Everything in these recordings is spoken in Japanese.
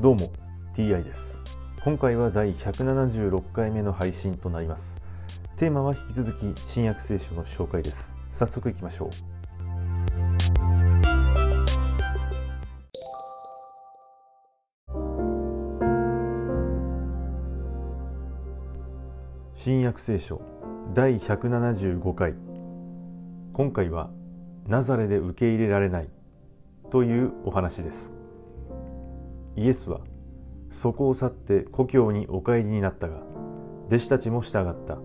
どうも TI です。今回は第176回目の配信となります。テーマは引き続き新約聖書の紹介です。早速いきましょう。新約聖書第175回。今回はナザレで受け入れられないというお話です。イエスはそこを去って故郷にお帰りになったが弟子たちも従った。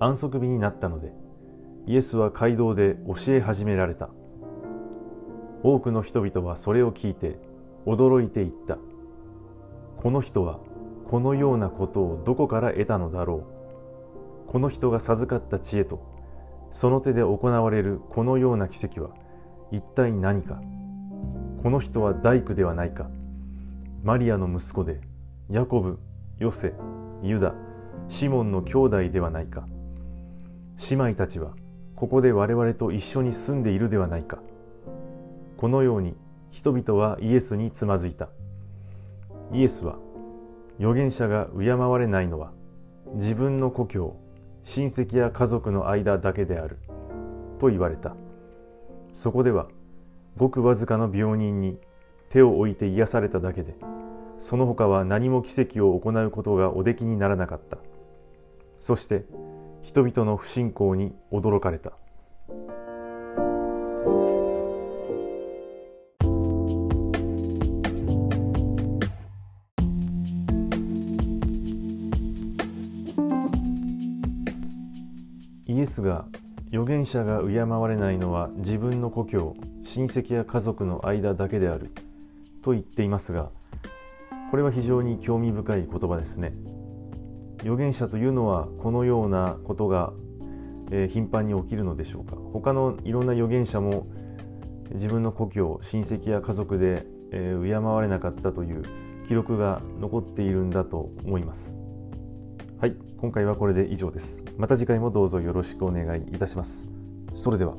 安息日になったのでイエスは街道で教え始められた。多くの人々はそれを聞いて驚いていった。この人はこのようなことをどこから得たのだろう。この人が授かった知恵とその手で行われるこのような奇跡は一体何か。この人は大工ではないか。マリアの息子でヤコブ、ヨセ、ユダ、シモンの兄弟ではないか。姉妹たちはここで我々と一緒に住んでいるではないか。このように人々はイエスにつまずいた。イエスは預言者が敬われないのは自分の故郷親戚や家族の間だけである。と言われた。そこではごくわずかの病人に手を置いて癒されただけでその他は何も奇跡を行うことがおできにならなかった。そして人々の不信仰に驚かれた。イエスが預言者が敬われないのは自分の故郷親戚や家族の間だけである。と言っていますがこれは非常に興味深い言葉ですね。預言者というのはこのようなことが、えー、頻繁に起きるのでしょうか。他のいろんな預言者も自分の故郷親戚や家族で、えー、敬われなかったという記録が残っているんだと思います。はい今回はこれで以上です。また次回もどうぞよろしくお願いいたします。それでは。